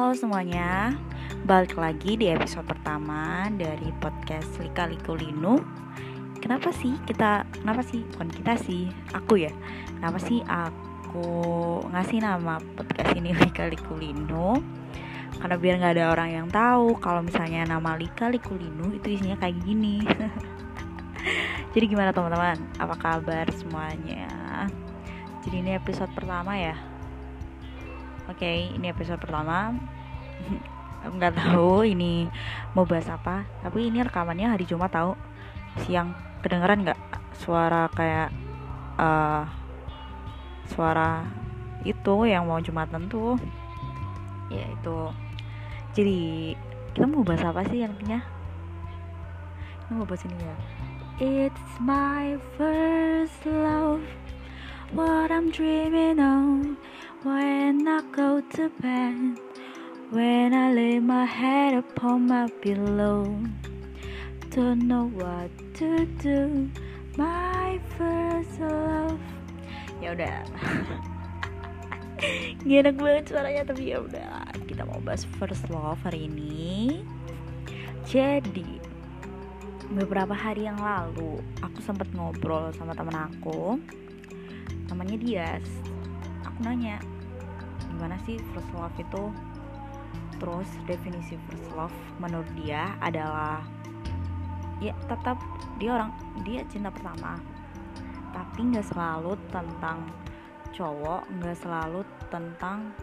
Halo semuanya, balik lagi di episode pertama dari podcast Lika Liku Linu. Kenapa sih kita, kenapa sih, bukan kita sih, aku ya. Kenapa sih aku ngasih nama podcast ini Lika Liku Linu? Karena biar nggak ada orang yang tahu kalau misalnya nama Lika Liku Linu itu isinya kayak gini. Jadi gimana teman-teman? Apa kabar semuanya? Jadi ini episode pertama ya Oke, okay, ini episode pertama. Nggak tahu ini mau bahas apa, tapi ini rekamannya hari Jumat tahu siang. Kedengeran nggak suara kayak uh, suara itu yang mau Jumatan tuh? Ya itu. Jadi kita mau bahas apa sih artinya? Kita mau bahas ini ya. It's my first love, what I'm dreaming of. When I go to bed, when I lay my head upon my pillow, don't know what to do. My first love. Ya udah. Gak enak banget suaranya tapi ya udah. Kita mau bahas first love hari ini. Jadi beberapa hari yang lalu aku sempat ngobrol sama temen aku namanya Dias nanya gimana sih first love itu? Terus definisi first love menurut dia adalah ya tetap dia orang dia cinta pertama. Tapi nggak selalu tentang cowok nggak selalu tentang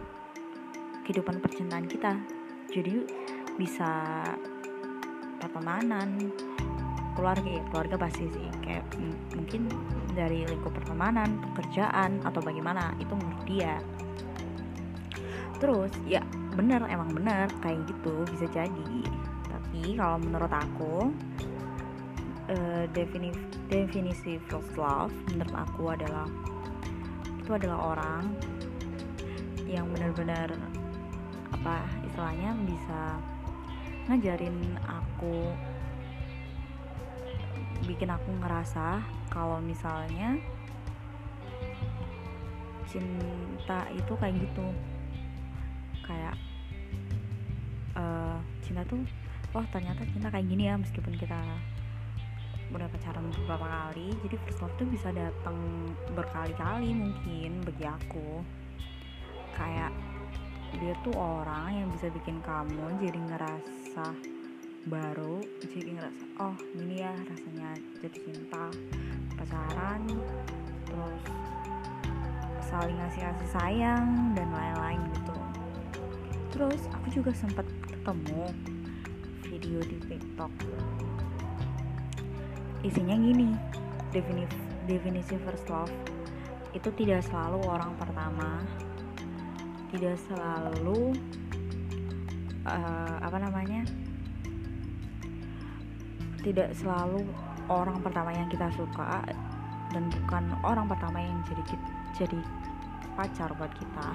kehidupan percintaan kita. Jadi bisa pertemanan keluarga ya keluarga pasti sih. Kayak mungkin dari lingkup pertemanan pekerjaan atau bagaimana itu menurut dia. Terus ya bener emang bener kayak gitu bisa jadi. Tapi kalau menurut aku uh, definisi definisi first love menurut aku adalah itu adalah orang yang benar-benar apa istilahnya bisa ngajarin aku bikin aku ngerasa kalau misalnya cinta itu kayak gitu. Kayak uh, cinta tuh oh ternyata cinta kayak gini ya meskipun kita udah pacaran beberapa kali jadi first love tuh bisa datang berkali-kali mungkin bagi aku. Kayak dia tuh orang yang bisa bikin kamu jadi ngerasa baru jadi ngerasa oh gini ya rasanya jatuh cinta pacaran terus saling ngasih kasih sayang dan lain-lain gitu. Terus aku juga sempat ketemu video di TikTok. Isinya gini definisi definisi first love. Itu tidak selalu orang pertama tidak selalu uh, apa namanya tidak selalu orang pertama yang kita suka dan bukan orang pertama yang jadi jadi pacar buat kita.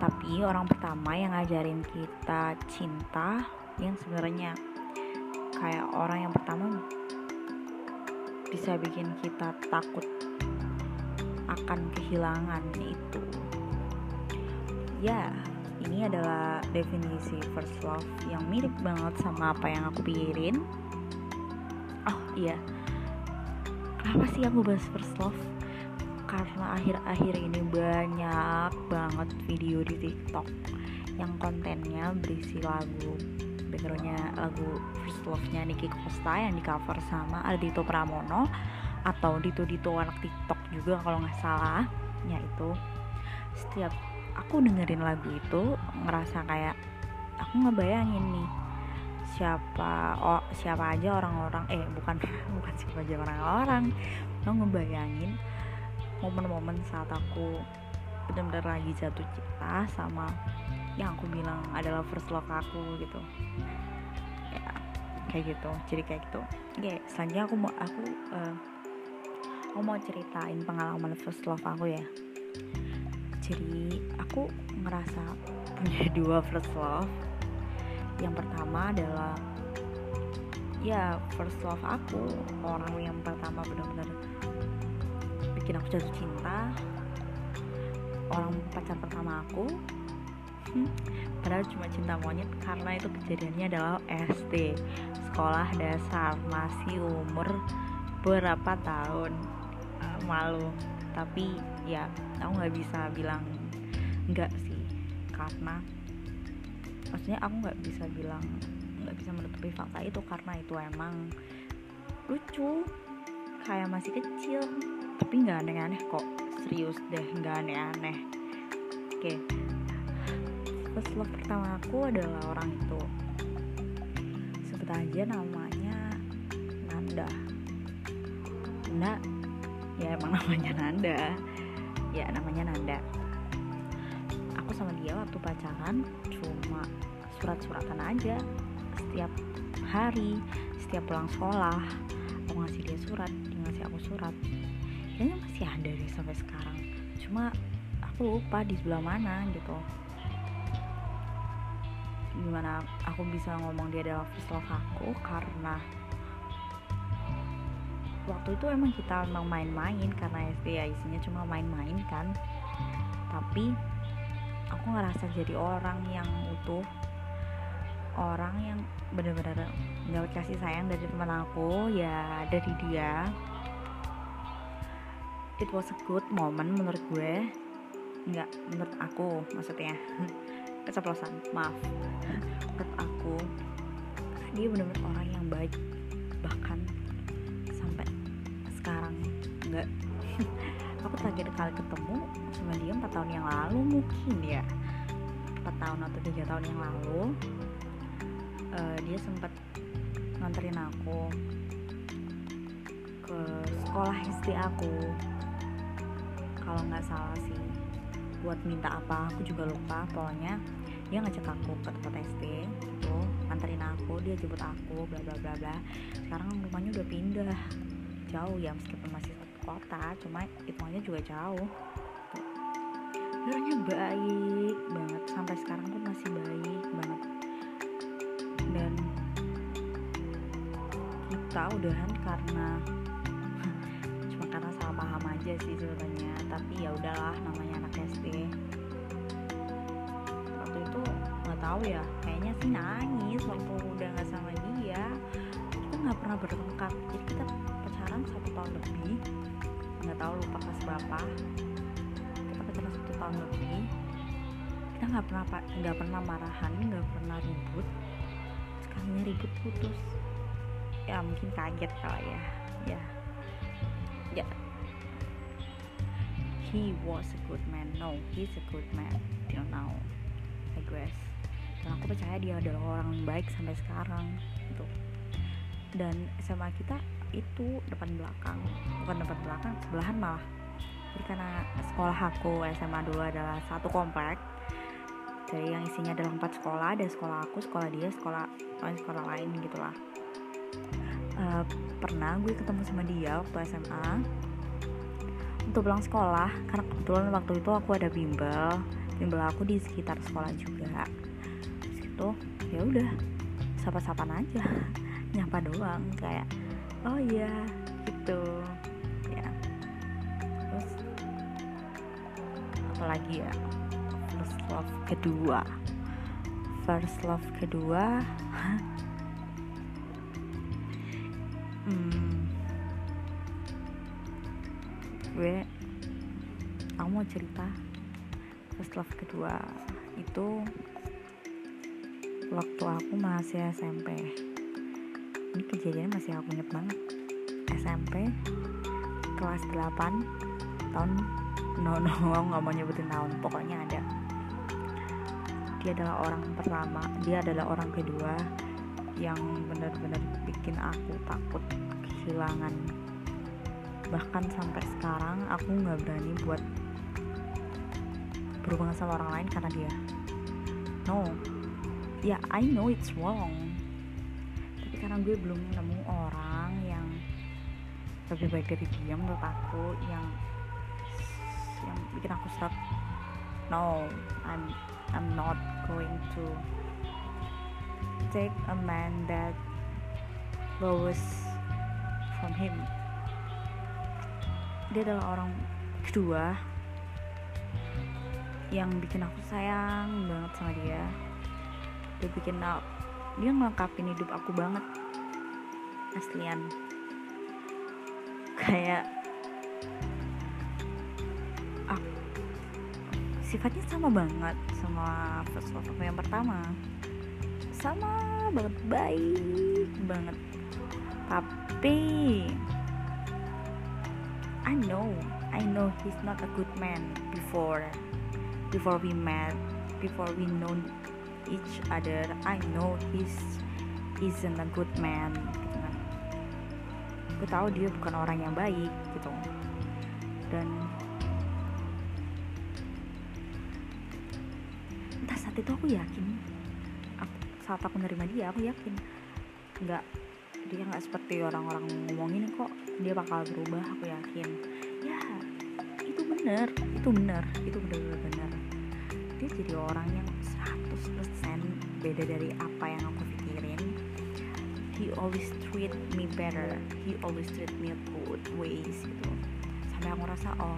Tapi orang pertama yang ngajarin kita cinta yang sebenarnya kayak orang yang pertama bisa bikin kita takut akan kehilangan itu. Ya ini adalah definisi first love yang mirip banget sama apa yang aku pikirin iya. Kenapa sih aku bahas first love? Karena akhir-akhir ini banyak banget video di TikTok yang kontennya berisi lagu backgroundnya lagu first love-nya Niki Costa yang di cover sama Ardito Pramono atau Dito Dito anak TikTok juga kalau nggak salah. Ya itu. Setiap aku dengerin lagu itu ngerasa kayak aku ngebayangin nih siapa oh siapa aja orang-orang eh bukan bukan siapa aja orang-orang. Lo ngebayangin momen-momen saat aku benar-benar lagi jatuh cinta sama yang aku bilang adalah first love aku gitu. Ya kayak gitu jadi kayak gitu. Oke selanjutnya aku mau aku uh, aku mau ceritain pengalaman first love aku ya. Jadi aku ngerasa punya dua first love yang pertama adalah ya first love aku orang yang pertama benar-benar bikin aku jatuh cinta orang pacar pertama aku. Hmm, padahal cuma cinta monyet karena itu kejadiannya adalah SD sekolah dasar masih umur berapa tahun? Uh, malu. Tapi ya aku nggak bisa bilang enggak sih karena maksudnya aku nggak bisa bilang nggak bisa menutupi fakta itu karena itu emang lucu kayak masih kecil. Tapi nggak aneh-aneh kok serius deh nggak aneh-aneh. Oke. Okay. first love pertama aku adalah orang itu. Sebut aja namanya Nanda. Nanda ya emang namanya Nanda. Ya namanya Nanda sama dia waktu pacaran cuma surat-suratan aja. Setiap hari setiap pulang sekolah aku ngasih dia surat dia ngasih aku surat. Kayaknya masih ada deh sampai sekarang. Cuma aku lupa di sebelah mana gitu. Gimana aku bisa ngomong dia adalah first love aku karena waktu itu emang kita emang main-main karena SD ya isinya cuma main-main kan. Tapi aku ngerasa jadi orang yang utuh. Orang yang benar-benar dapat kasih sayang dari teman aku ya dari dia. It was a good moment menurut gue. Nggak menurut aku maksudnya. Keceplosan maaf. Menurut aku dia benar-benar orang yang baik bahkan sampai sekarang. Nggak aku terakhir kali ketemu sama dia empat tahun yang lalu mungkin ya. Empat tahun atau tiga tahun yang lalu uh, dia sempat nganterin aku ke sekolah SD aku. Kalau nggak salah sih buat minta apa aku juga lupa. Pokoknya dia ngajak aku ke tempat SD gitu. Anterin aku dia jemput aku bla bla bla bla. Sekarang rumahnya udah pindah. Jauh ya meskipun masih kota cuma hitungannya juga jauh. Orangnya baik banget sampai sekarang pun masih baik banget. Dan kita udahan karena cuma karena salah paham aja sih sebenarnya tapi ya udahlah namanya anak SD waktu itu nggak tahu ya kayaknya sih nangis waktu udah nggak sama dia. Kita nggak pernah bertengkar jadi kita pacaran satu tahun lebih nggak tahu lupa pas berapa kita pacaran satu tahun lebih kita nggak pernah nggak pernah marahan nggak pernah ribut sekalinya ribut putus. Ya mungkin kaget kali ya ya ya. He was a good man no he's a good man till now I guess. Dan aku percaya dia adalah orang baik sampai sekarang gitu. Dan SMA kita itu depan belakang bukan depan belakang sebelahan malah. Jadi karena sekolah aku SMA dulu adalah satu komplek jadi yang isinya adalah empat sekolah ada sekolah aku sekolah dia sekolah lain sekolah lain gitulah. Uh, pernah gue ketemu sama dia waktu SMA untuk pulang sekolah karena kebetulan waktu itu aku ada bimbel bimbel aku di sekitar sekolah juga. Situ ya udah sapa-sapan aja nyapa doang kayak oh iya gitu. Ya. Terus apalagi ya? First love kedua. First love kedua. Hmm, gue aku mau cerita. First love kedua itu waktu aku masih SMP ini kejadiannya masih aku inget banget. SMP kelas 8 tahun no no nggak mau nyebutin tahun pokoknya ada. Dia adalah orang pertama dia adalah orang kedua yang benar-benar bikin aku takut kehilangan. Bahkan sampai sekarang aku nggak berani buat berhubungan sama orang lain karena dia. No. Ya yeah, I know it's wrong karena gue belum nemu orang yang lebih baik dari dia menurut aku yang yang bikin aku stop. No I'm I'm not going to take a man that lowest from him. Dia adalah orang kedua yang bikin aku sayang banget sama dia. Dia bikin aku dia ngelengkapin hidup aku banget. Aslian. Kayak aku, sifatnya sama banget sama first yang pertama. Sama banget baik banget. Tapi I know I know he's not a good man before before we met before we know each other I know he's isn't a good man. Gitu kan gue tahu dia bukan orang yang baik gitu. Dan entah saat itu aku yakin aku, saat aku nerima dia aku yakin. Nggak dia nggak seperti orang-orang ngomongin kok dia bakal berubah aku yakin. Ya itu bener itu bener itu bener-bener dia jadi orang yang 100% beda dari apa yang aku pikirin. He always treat me better. He always treat me good ways gitu. Sampai aku rasa oh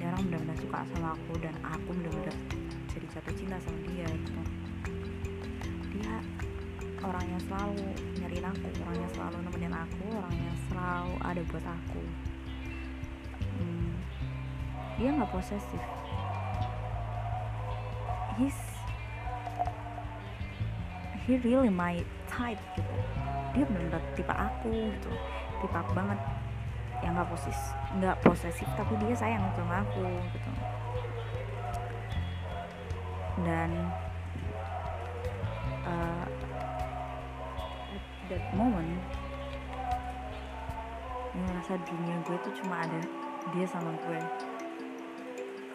dia orang benar-benar suka sama aku dan aku benar-benar jadi jatuh cinta sama dia gitu. Dia orang yang selalu nyariin aku orang yang selalu nemenin aku orang yang selalu ada buat aku. Hmm, dia nggak posesif. He's he really my type gitu. Dia benar-benar tipe aku gitu. Tipe aku banget. Yang nggak posis nggak posesif tapi dia sayang sama aku gitu. Dan uh, at that moment gue ngerasa dunia gue tuh cuma ada dia sama gue.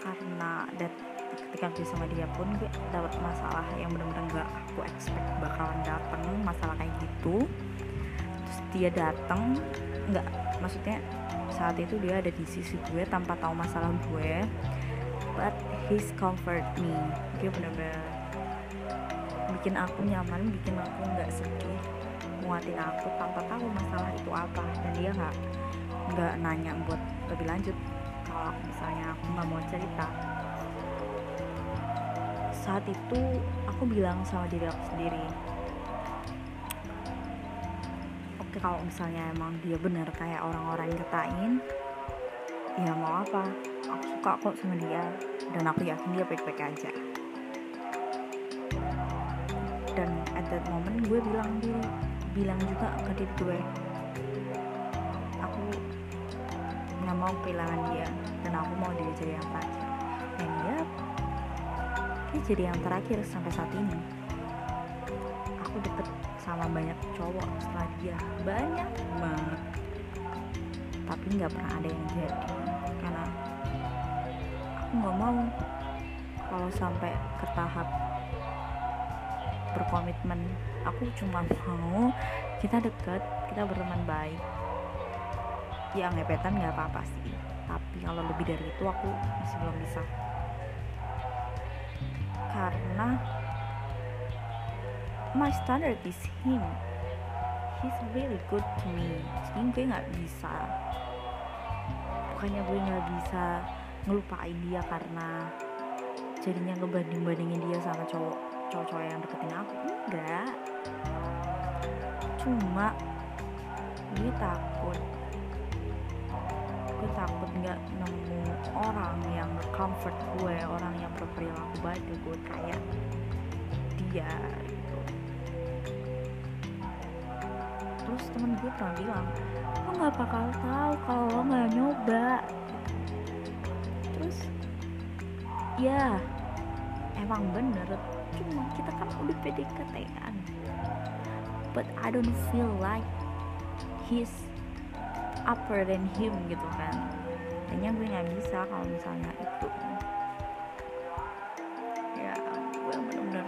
Karena that ketika gue sama dia pun gue dapat masalah yang benar-benar gak aku expect bakalan dateng masalah kayak gitu. Terus dia datang nggak maksudnya saat itu dia ada di sisi gue tanpa tahu masalah gue but he's comfort me. Dia benar-benar bikin aku nyaman bikin aku nggak sedih nguatin aku tanpa tahu masalah itu apa. Dan dia nggak nggak nanya buat lebih lanjut kalau misalnya aku nggak mau cerita saat itu aku bilang sama diri aku sendiri oke kalau misalnya emang dia benar kayak orang-orang yang katain ya mau apa? Aku suka kok sama dia dan aku yakin dia baik-baik aja. Dan at that moment gue bilang diri bilang juga ke diri gue aku nggak mau kehilangan dia dan aku mau dia jadi yang terakhir dan dia jadi yang terakhir sampai saat ini. Aku deket sama banyak cowok setelah dia. Banyak banget. Tapi nggak pernah ada yang jadi karena aku nggak mau kalau sampai ke tahap berkomitmen. Aku cuma mau kita deket kita berteman baik. Ya ngepetan nggak apa-apa sih. Tapi kalau lebih dari itu aku masih belum bisa karena my standard is him. He's really good to me. Jadi gue nggak bisa bukannya gue nggak bisa ngelupain dia karena jadinya ngebanding bandingin dia sama cowok cowok-cowok yang deketin aku. Enggak. Cuma gue takut gue takut nggak nemu orang yang comfort gue orang yang berperilaku baik ke gue kayak dia gitu. Terus temen gue pernah bilang lo nggak bakal tahu kalau lo nggak nyoba. Terus ya emang bener cuma kita kan udah PDKT kan but I don't feel like he's upper than him gitu kan. Kayaknya gue nggak bisa kalau misalnya itu. Ya gue bener-bener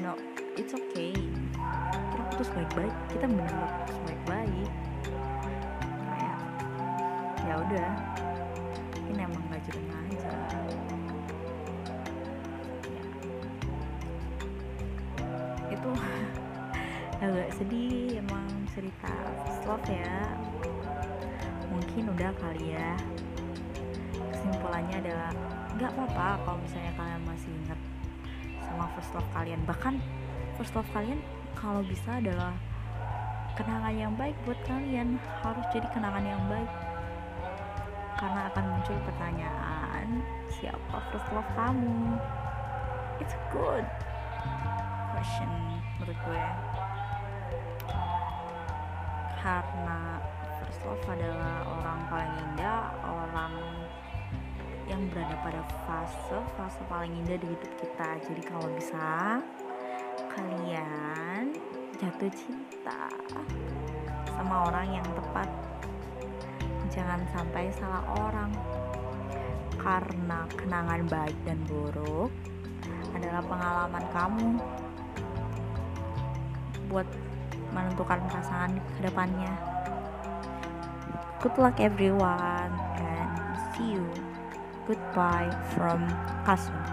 no it's okay. Kita putus baik-baik. Kita bener-bener putus baik-baik. Kayak ya udah. Ini emang gak jodohnya aja ya. itu agak sedih emang cerita love ya. Mungkin udah kali ya. Kesimpulannya adalah nggak apa-apa kalau misalnya kalian masih ingat sama first love kalian. Bahkan first love kalian kalau bisa adalah kenangan yang baik buat kalian. Harus jadi kenangan yang baik. Karena akan muncul pertanyaan siapa first love kamu? It's good question menurut gue karena first love adalah orang paling indah orang yang berada pada fase fase paling indah di hidup kita. Jadi kalau bisa kalian jatuh cinta sama orang yang tepat. Jangan sampai salah orang. Karena kenangan baik dan buruk adalah pengalaman kamu buat menentukan pasangan ke depannya. Good luck everyone and see you. Goodbye from Kasum.